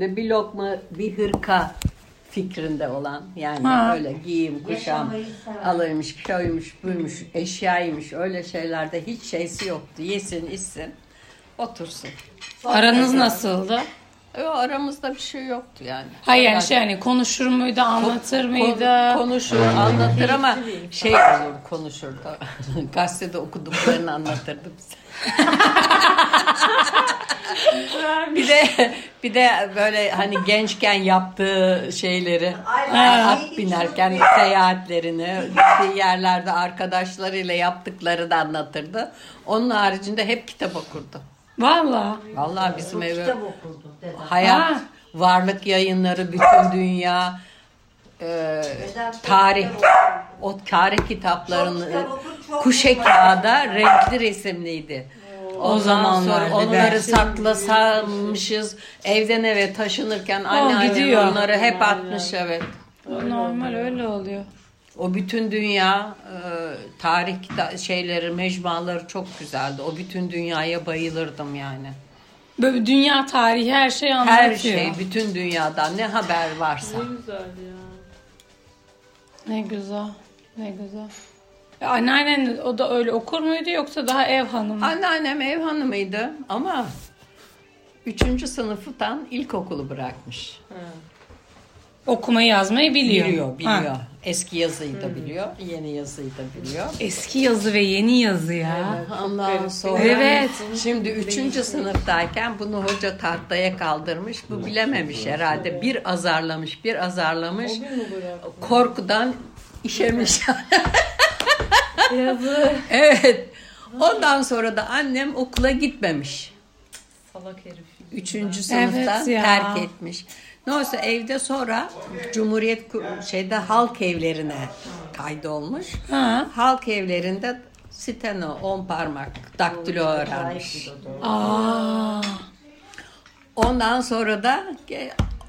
halinde bir lokma bir hırka fikrinde olan yani Ha. öyle giyim kuşam alıymış şuymuş buymuş eşyaymış öyle şeylerde hiç şeysi yoktu yesin içsin otursun Aranız nasıldı? e, aramızda bir şey yoktu yani Hayır yani şey hani konuşur muydu, anlatır mıydı? Kon- konuşur anlatır ama şey olur konuşur da gazetede okuduklarını anlatırdı bize. bir de bir de böyle hani gençken yaptığı şeyleri Ay, at binerken seyahatlerini yerlerde arkadaşlarıyla yaptıkları da anlatırdı. Onun haricinde hep kitap okurdu. Valla. Vallahi bizim eve Kitap okurdu dedem. hayat, Ha. varlık yayınları, bütün dünya, e, tarih, o tarih kitaplarını Çok kitap okur, çok kuşe kağıda renkli resimliydi. Ondan zamanlar sonra onları saklasamışız. Evden eve taşınırken anne gidiyor. onları hep atmış evet. Normal öyle oluyor. O bütün dünya e, tarih şeyleri, mecmuaları çok güzeldi. O bütün dünyaya bayılırdım yani. Böyle dünya tarihi her şey anlatıyor. Her şey, bütün dünyadan ne haber varsa. Ne güzel ya. Ne güzel. Ne güzel. E, anneannen o da öyle okur muydu yoksa daha ev hanımı? Anneannem ev hanımıydı ama üçüncü sınıftan ilkokulu bırakmış. Okumayı yazmayı biliyor. Biliyor, biliyor. Ha. Eski yazıyı da biliyor, yeni yazıyı da biliyor. Eski yazı ve yeni yazı ya. Ondan sonra Evet. şimdi üçüncü sınıftayken bunu hoca tahtaya kaldırmış. Bu bilememiş herhalde. Bir azarlamış, bir azarlamış. Korkudan işemiş. Yazı. evet. Ondan sonra da annem okula gitmemiş. Salak herif. Üçüncü sınıfta Evet ya. terk etmiş. Ne olsa evde sonra Cumhuriyet şeyde halk evlerine kaydolmuş. Ha. Halk evlerinde steno, on parmak, daktilo öğrenmiş. Aa. Ondan sonra da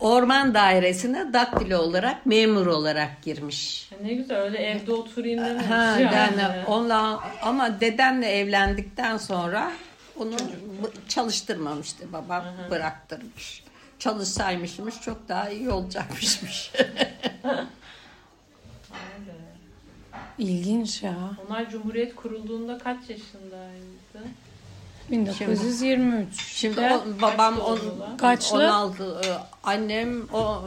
orman dairesine daktilo olarak memur olarak girmiş. Ya Ne güzel öyle evde oturayım dememiş Ha, yani. yani onunla ama dedemle evlendikten sonra onu çalıştırmamıştı babam bıraktırmış. Çalışsaymışmış çok daha iyi olacakmışmış. İlginç ya. Onlar Cumhuriyet kurulduğunda kaç yaşındaydı? 1923. Şimdi o, babam on? Kaçlı? 16 e, annem o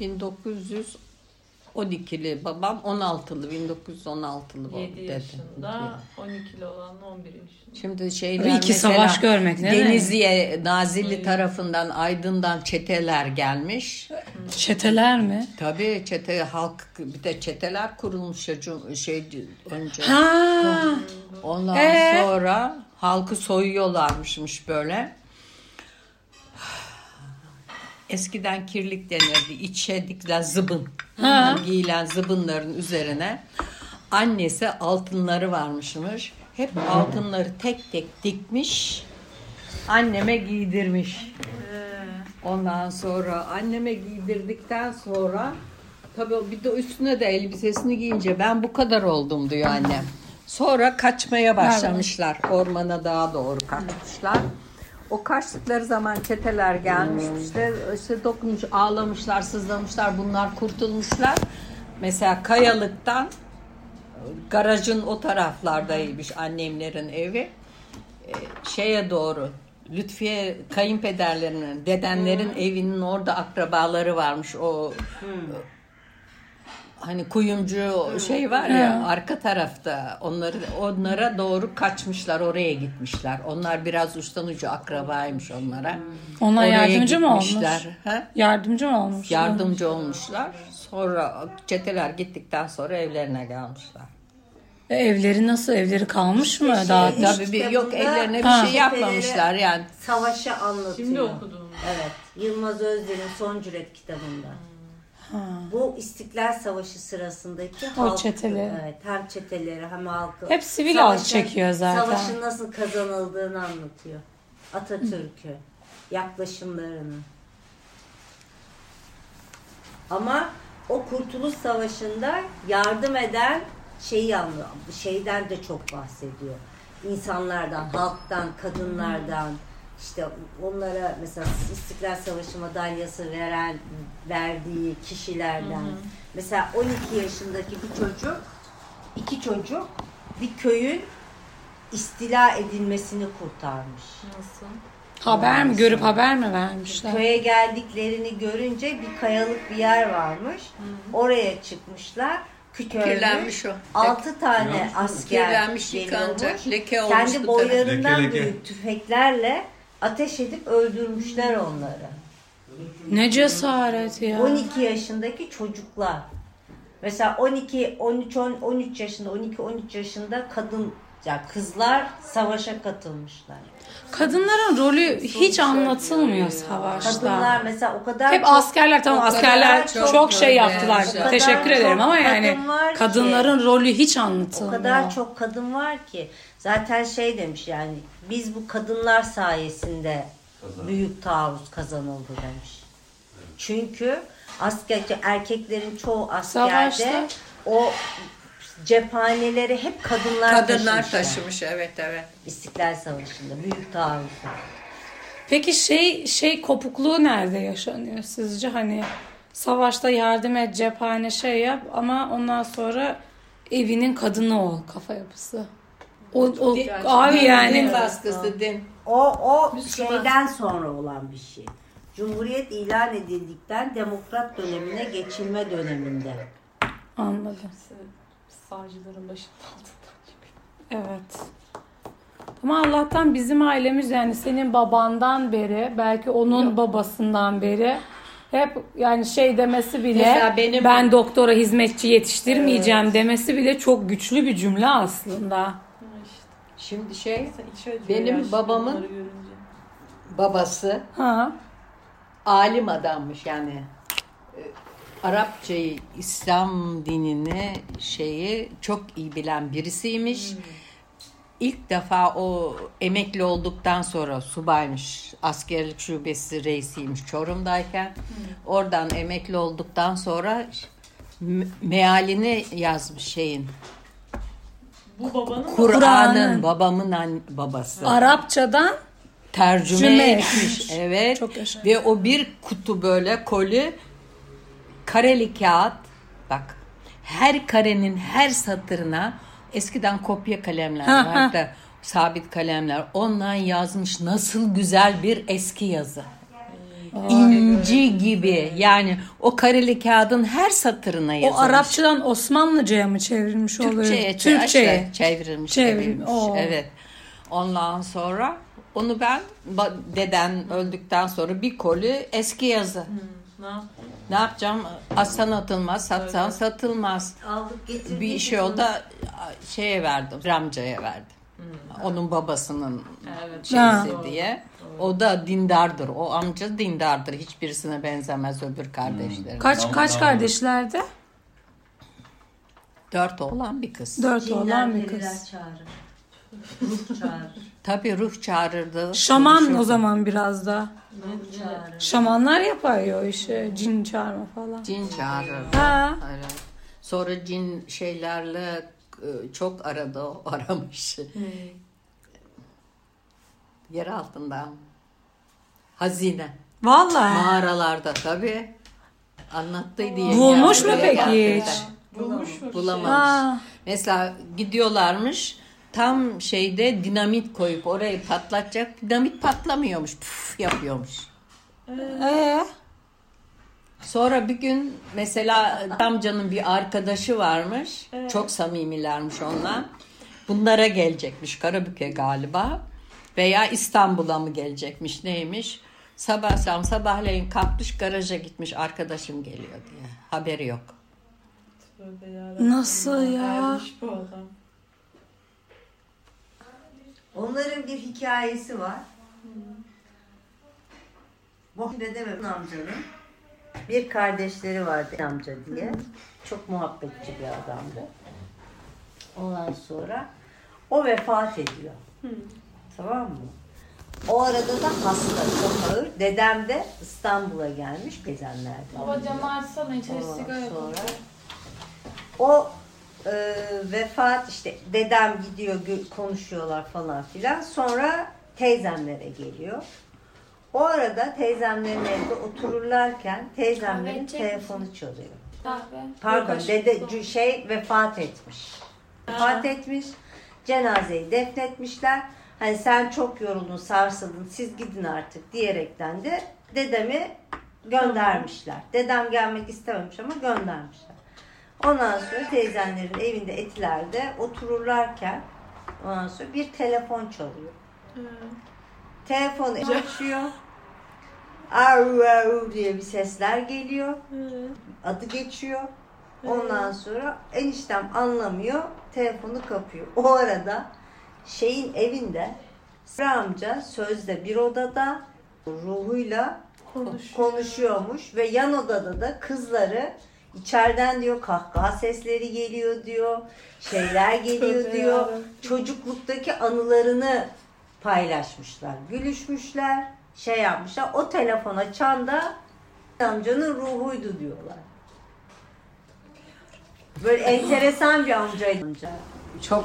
1912'li babam 16'lı 1916'lı bu 7 dedi. yaşında, 12'li olan 11 yaşında. Şimdi şeyler iki mesela savaş görmek, mi? Denizli'ye Nazilli tarafından Aydın'dan çeteler gelmiş. Çeteler mi? Tabii çete halk bir de çeteler kurulmuş şey önce. Ha. Ondan Ee? sonra halkı soyuyorlarmışmış böyle. Eskiden kirlik denirdi. İçe dikilen zıbın. Ha. Giyilen zıbınların üzerine annesi altınları varmışmış. Hep altınları tek tek dikmiş. Anneme giydirmiş. Ondan sonra anneme giydirdikten sonra tabii bir de üstüne de elbisesini giyince ben bu kadar oldum diyor annem. Sonra kaçmaya başlamışlar. Ormana daha doğru kaçmışlar. O kaçtıkları zaman çeteler gelmiş işte, işte dokunmuş, ağlamışlar, sızlamışlar. Bunlar kurtulmuşlar. Mesela kayalıktan garajın o taraflardaymış annemlerin evi. Ee, şeye doğru Lütfiye kayınpederlerinin, dedenlerin evinin orada akrabaları varmış. O hani kuyumcu şey var ya arka tarafta onları onlara doğru kaçmışlar oraya gitmişler. Onlar biraz uçtan ucu akrabaymış onlara. Onlar Oraya yardımcı mı olmuş? gitmişler. Ha? Yardımcı mı olmuş? Yardımcı olmuşlar. Sonra çeteler gittikten sonra evlerine gelmişler. E, evleri nasıl? Evleri kalmış mı? şey, Daha hiç- Tabii bir, yok ellerine bir Ha. şey yapmamışlar yani. Savaşı anlatıyor. Şimdi okudum. Evet. Yılmaz Özden'in Son Cüret kitabında. Bu İstiklal Savaşı sırasındaki O halk, çeteleri. Evet, hem çeteleri hem halkı. Hep sivil Savaşın- çekiyor zaten. Savaşın nasıl kazanıldığını anlatıyor. Atatürk'ü, yaklaşımlarını. Ama o Kurtuluş Savaşı'nda yardım eden şeyi anlıyor. Şeyden de çok bahsediyor. İnsanlardan, halktan, kadınlardan, işte onlara mesela İstiklal Savaşı madalyası veren verdiği kişilerden mesela 12 yaşındaki bir çocuk iki çocuk bir köyün istila edilmesini kurtarmış. Nasıl? Haber mi? Görüp haber mi vermişler? Köye geldiklerini görünce bir kayalık bir yer varmış. Oraya çıkmışlar. Kirlenmiş o. Altı tane asker Kirlenmiş, yıkanacak, leke olmuştu Kendi boylarından Leke, leke. büyük tüfeklerle ateş edip öldürmüşler onları. Ne cesaret ya. 12 yaşındaki çocuklar. Mesela 12, 13, 10, 13 yaşında, 12, 13 yaşında kadın, ya kızlar savaşa katılmışlar. Kadınların rolü hiç anlatılmıyor savaşta. Kadınlar mesela o kadar Hep çok- askerler tamam o askerler çok, çok şey yaptılar. o kadar Teşekkür ederim ama kadın yani var ki. kadınların rolü hiç O anlatılmıyor. kadar çok kadın var ki zaten şey demiş yani biz bu kadınlar sayesinde büyük taarruz kazanıldı demiş. Çünkü asker erkeklerin çoğu askerde Savaşta. o cephaneleri hep kadınlar, Kadınlar taşımışlar. taşımış evet evet. İstiklal Savaşı'nda büyük taarruzda. Peki şey şey kopukluğu nerede yaşanıyor sizce? Hani savaşta yardım et, cephane şey yap ama ondan sonra evinin kadını ol kafa yapısı. O, o abi din, yani din baskısı din. O o şeyden sonra olan bir şey. Cumhuriyet ilan edildikten demokrat dönemine geçilme döneminde. anladım. Savcıların başının çıkıyor. Evet. Ama Allah'tan bizim ailemiz yani senin babandan beri belki onun babasından beri hep yani şey demesi bile Mesela benim- ben doktora hizmetçi yetiştirmeyeceğim demesi bile çok güçlü bir cümle aslında. Şimdi şey acıyor Benim babamın- babası Ha. alim adammış yani. E, Arapçayı, İslam dinini şeyi çok iyi bilen birisiymiş. İlk defa o emekli olduktan sonra subaymış. Askerlik şubesi reisiymiş Çorum'dayken. Oradan emekli olduktan sonra me- mealini yazmış şeyin. Bu babanın Kur'an'ın. Babamın an- babası. Arapçadan tercüme Tercüme etmiş. Evet. Çok yaşa. Ve o bir kutu böyle koli kareli kağıt. Bak her karenin her satırına eskiden kopya kalemler vardı. Sabit kalemler. Ondan yazmış nasıl güzel bir eski yazı. İnci gibi. Yani o kareli kağıdın her satırına o yazılmış. Arapçadan Osmanlıcaya mı çevrilmiş oluyor? Türkçe'ye, Türkçe'ye. Türkçe'ye çevrilmiş. Çevrilmiş. Evet. Ondan sonra onu ben deden öldükten sonra bir koli eski yazı. ne yaptın? Ne yapacağım? Atsan atılmaz, satsan satılmaz. Aldık getirdik. Bir şey o da şeye verdim, Ramca'ya verdim. Onun babasının Evet. şeysi Ha. diye. O da dindardır. O amca dindardır. Hiçbirisine benzemez öbür kardeşleri. Kaç Tamam, kaç tamam. kardeşlerdi? Dört oğlan bir kız. Dört oğlan bir kız. çağırır. Ruh çağırır. Tabii ruh çağırırdı. Şaman konuşurdu. o zaman biraz da. Ruh çağırır. Şamanlar yapar ya o işi. Cin çağırma falan. Cin çağırırdı. Ha. Evet. Sonra cin şeylerle e, çok aradı o aramış. Yer altından. Hazine. Vallahi. Mağaralarda tabii. Anlattıydı yenge. Bulmuş mu peki hiç? Bulmuş mu? Bulamamış. Ha. Mesela gidiyorlarmış tam şeyde dinamit koyup orayı patlatacak. Dinamit patlamıyormuş. Puf yapıyormuş. Ee? Sonra bir gün mesela amcanın bir arkadaşı varmış. Çok samimilermiş onunla. Bunlara gelecekmiş Karabük'e galiba. Veya İstanbul'a mı gelecekmiş neymiş. Sabah sam sabahleyin kalkmış garaja gitmiş arkadaşım geliyor diye. Haberi yok. Nasıl ya? Ermiş bu adam. Onların bir hikayesi var. Muhsin Dedemem'in amcanın bir kardeşleri vardı amca diye. Çok muhabbetçi bir adamdı. Ondan sonra o vefat ediyor. Tamam mı? O arada da hasta, çok ağır. Dedem de İstanbul'a gelmiş gezenlerden. Baba camı açsana içeri Ondan sigara sonra o e, vefat işte dedem gidiyor gö- konuşuyorlar falan filan. Sonra teyzemlere geliyor. O arada teyzemlerin evde otururlarken teyzemlerin edecek telefonu çalıyor. Kahve. Pardon Yok, dede aşkım. cü- şey vefat etmiş. Vefat etmiş. Cenazeyi defnetmişler. Hani sen çok yoruldun, sarsıldın, siz gidin artık diyerekten de dedemi göndermişler. Dedem gelmek istememiş ama göndermişler. Ondan sonra teyzenlerin evinde etilerde otururlarken ondan sonra bir telefon çalıyor. Telefon açıyor. Au au diye bir sesler geliyor. Adı geçiyor. Ondan sonra eniştem anlamıyor. Telefonu kapıyor. O arada şeyin evinde Sıra amca sözde bir odada ruhuyla konuşuyormuş ve yan odada da kızları içeriden diyor kahkaha sesleri geliyor diyor. Şeyler geliyor diyor. Çocukluktaki anılarını paylaşmışlar. Gülüşmüşler. Şey yapmışlar. O telefon açan da amcanın ruhuydu diyorlar. Böyle enteresan bir amcaydı amca. Çok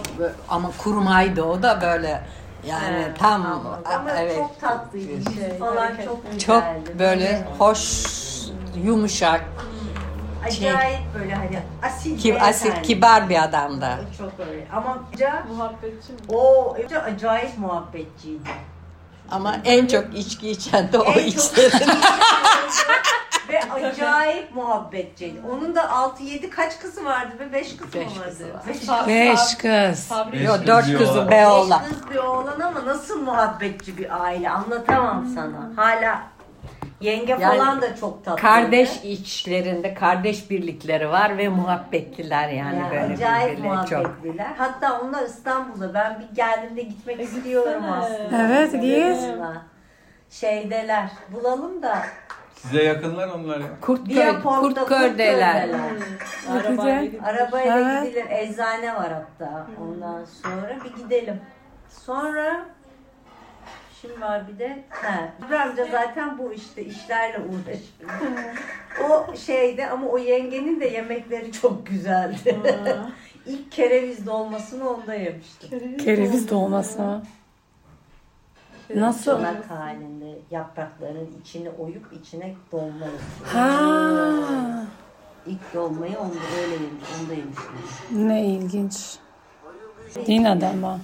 ama kurmaydı o da böyle yani He, tam Ama evet. çok tatlıydı. Yüzü falan çok güzeldi. Çok böyle hoş, yumuşak, acayip böyle hani asil ki, asil, beyefendi. kibar bir adamdı. Çok öyle. Ama amca Muhabbetçi mi? o amca acayip muhabbetçiydi. Ama en çok içki içen de o içlerin. Ve acayip muhabbetçiydi. Onun da 6-7 kaç kızı vardı ve 5 kızı Beş mı kızı vardı? var. Beş Sa- Beş kız. Sabri. Yok kız dört bir kızı oğlan. be Beş oğlan. kız bir oğlan ama nasıl muhabbetçi bir aile anlatamam sana. Hala yenge Yani falan da çok tatlı. Kardeş içlerinde kardeş birlikleri var ve muhabbetliler yani, Yani böyle acayip birbirleri çok. muhabbetliler. Hatta onlar İstanbul'da. Ben bir geldiğimde gitmek istiyorum aslında. Evet, git. Şeydeler. Bulalım da. Size yakınlar onlar ya. Kurtköy, Viaport'ta Kurtköy'deler. Arabayla güzel. gidip- Arabayla Evet. gidilir. Eczane var hatta. Ondan sonra bir gidelim. Sonra Şimdi var bir de he, amca zaten bu işte işlerle uğraşıyor. o şeyde ama o yengenin de yemekleri çok güzeldi. İlk kereviz dolmasını onda yemiştim. Kereviz dolması mı? Nasıl? Çanak halinde yaprakların içine oyup içine dolma yapıyor. Ha, İlk dolmayı onda öyle yemiş, onda yemiştim. ne ilginç. Din adamı.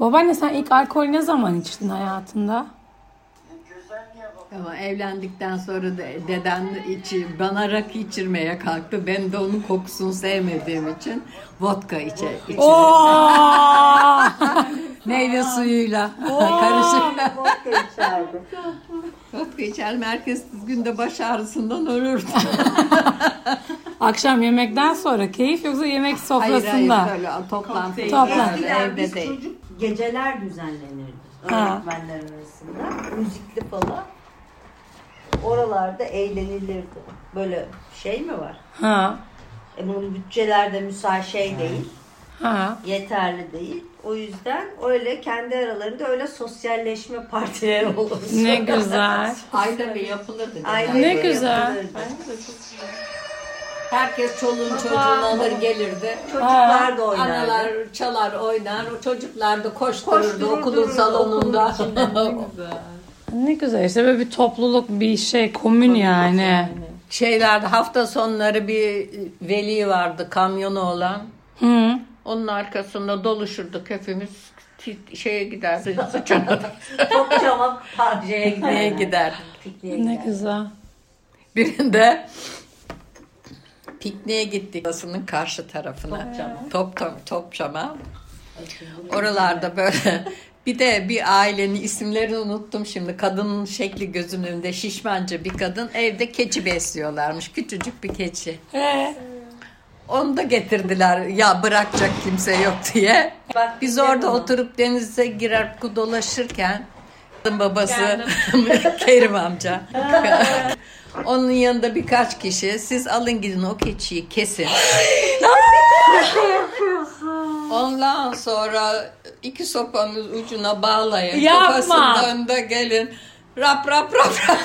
Babaanne sen ilk alkol ne zaman içtin hayatında? Ama evlendikten sonra da deden içi, bana rakı içirmeye kalktı. Ben de onun kokusunu sevmediğim için vodka içe, içirim. Oo! Meyve suyuyla karışık. Vodka içerdi. Vodka içerim. Herkes günde baş ağrısından ölürdü. Akşam yemekten sonra keyif yoksa yemek Hayır sofrasında? hayır böyle toplantı. Toplantı. Evde değil. çocuk geceler düzenlenirdi. Öğretmenler arasında. Müzikli falan. Oralarda eğlenilirdi. Böyle şey mi var? Ha, E bunun bütçelerde müsait şey değil. ha. Yeterli değil. O yüzden öyle kendi aralarında öyle sosyalleşme partileri olur. Ne güzel. Ayda bir yapılırdı. Aynen Ne yapılırdı. Güzel. Herkes çoluğun çocuğunu alır gelirdi. Çocuklar da oynardı. Analar çalar oynar, o çocuklar da koştururdu Koştururdu okulun salonunda. Ne güzel işte böyle bir topluluk bir şey komün yani. Şeylerde hafta sonları bir veli vardı kamyonu olan. Hı. Onun arkasında doluşurduk hepimiz şeye gider sıçana Topçama parçaya pikniğe gider. gider. Pikniğe Ne güzel. Birinde pikniğe gittik. Adasının karşı tarafına. Top top Topçama. Oralarda böyle bir de bir ailenin isimlerini unuttum şimdi. Kadının şekli gözümün önünde şişmanca bir kadın evde keçi besliyorlarmış. Küçücük bir keçi. Ee, Onu da getirdiler ya bırakacak kimse yok diye. Bak, Biz orada bunu. oturup denize girer dolaşırken babası Kerim amca. Onun yanında birkaç kişi siz alın gidin o keçiyi kesin. Ondan sonra iki sopanın ucuna bağlayın. Yapma. Sopasının önünde gelin. Rap rap rap rap.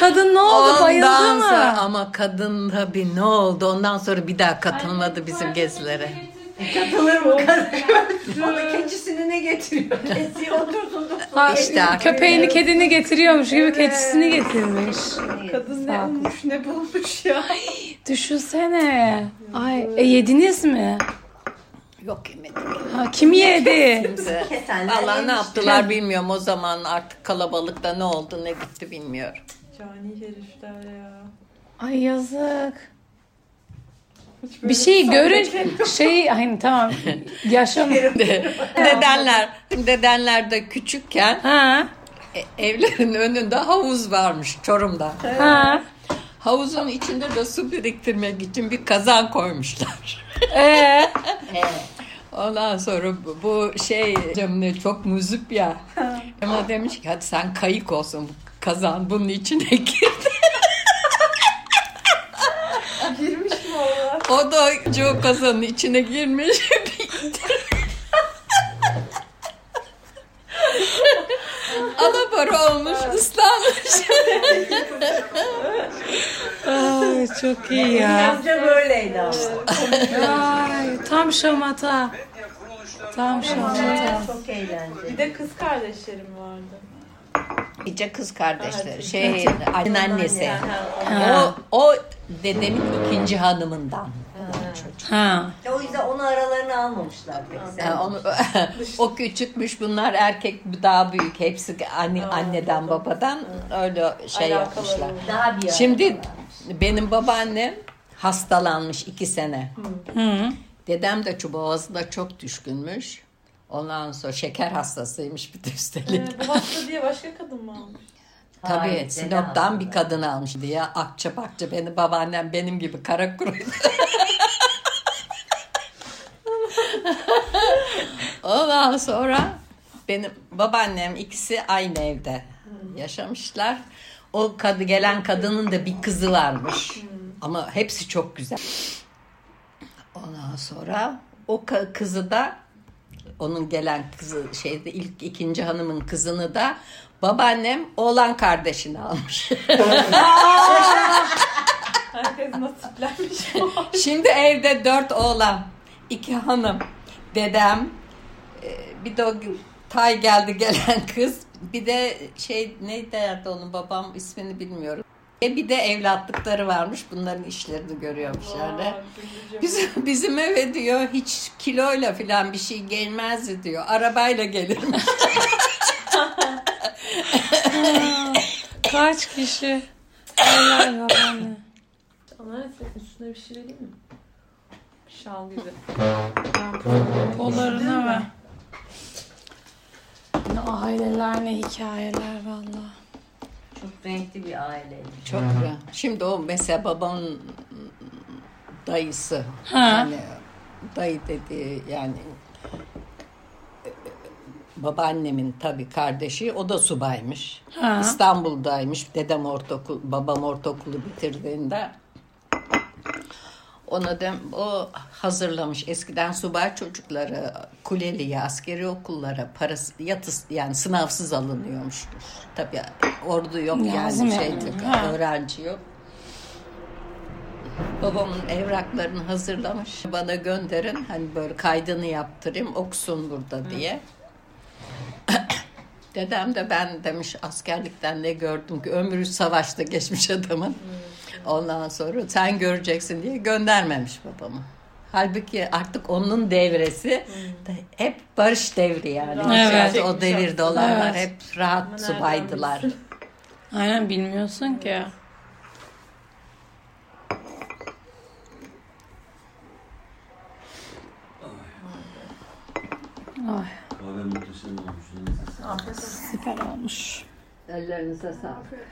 Kadın ne oldu? Bayıldı Ondan mı? sonra ama kadın tabii ne oldu? Ondan sonra bir daha katılmadı bizim gezilere. Katılır mı? Ama keçisini ne getiriyor? Kesiyor otursun. Ha, İşte. köpeğini kedini getiriyormuş gibi keçisini getirmiş. Kadın ne Sağ ol. bulmuş ne bulmuş ya. Düşünsene. Ay, e, yediniz mi? Yok yemedik. Ha, kim yedi? Allah ne yaptılar bilmiyorum. O zaman artık kalabalıkta ne oldu ne gitti bilmiyorum. Cani herifler ya. Ay yazık. Bir şey görün şey hani tamam yaşam dedenler, dedenler de küçükken ha e, evlerin önünde havuz varmış Çorum'da. ha Havuzun içinde de su biriktirmek için bir kazan koymuşlar. ee. Ondan sonra bu, bu şey çok muzip ya. Ama demiş ki hadi sen kayık olsun kazan bunun içine gir. Girmiş mi valla? O da o kazanın içine girmiş. Alabora olmuş, ıslanmış. ay çok iyi ya. Amca böyleydi ama. Ay, tam şamata. Tam şamata. Çok eğlenceli. Bir de kız kardeşlerim vardı. İyice kız kardeşleri. Evet. Şey, annenin annesi. Ha. O, o dedemin ikinci hanımından. Ha. O yüzden onu aralarına almamışlar pek. Yani onu, o küçükmüş bunlar erkek daha büyük hepsi anne, anneden babadan öyle şey Alakaları yapmışlar. Daha bir Şimdi benim babaannem hastalanmış iki sene. Hı. Dedem de çubuğazında çok düşkünmüş. Ondan sonra şeker hastasıymış bir de üstelik. Ee, bu hasta diye başka kadın mı almış? Tabii Hayır, dede Sinop'tan bir kadın almış diye. Akça bakça benim babaannem benim gibi kara kuruydu. Ondan sonra benim babaannem ikisi aynı evde yaşamışlar. O kadı gelen kadının da bir kızı varmış. Ama hepsi çok güzel. Ondan sonra o kızı da onun gelen kızı şeyde ilk ikinci hanımın kızını da babaannem oğlan kardeşini almış. Herkes nasiplenmiş. Şimdi evde dört oğlan, iki hanım, dedem, e, bir de o tay geldi gelen kız, bir de şey neydi derdi onun babam ismini bilmiyorum. E bir de evlatlıkları varmış. Bunların işlerini görüyormuş yani. Vay, üzücü. Bizim, bizim eve diyor hiç kiloyla falan bir şey gelmezdi diyor. Arabayla gelirmiş. Kaç kişi? Helal babaanne. Senin üstüne bir şey vereyim mi? Şal gibi. Kollarına ver. Ne aileler ne hikayeler valla. Çok renkli bir aileydi. Çok güzel. Şimdi o mesela babamın dayısı. Ha. Yani dayı dedi yani e, babaannemin tabii kardeşi o da subaymış. Ha. İstanbul'daymış. Dedem ortaokul, babam ortaokulu bitirdiğinde ona dem o hazırlamış. Eskiden subay çocukları kuleliye, askeri okullara parası yatız yani sınavsız alınıyormuştur. Tabii ordu yok Lazım yani şey yani. Ha. öğrenci yok. Babamın evraklarını hazırlamış. Bana gönderin. Hani böyle kaydını yaptırayım okusun burada diye. Dedem de ben demiş askerlikten ne gördüm ki ömrü savaşta geçmiş adamın. Ondan sonra sen göreceksin diye göndermemiş babamı. Halbuki artık onun devresi de hep barış devri yani. Evet. O devirde olanlar Evet. hep rahat Ama subaydılar. Aynen bilmiyorsun ki. Ay Kahve muhteşem olmuş. süper olmuş. Ellerinize sağlık.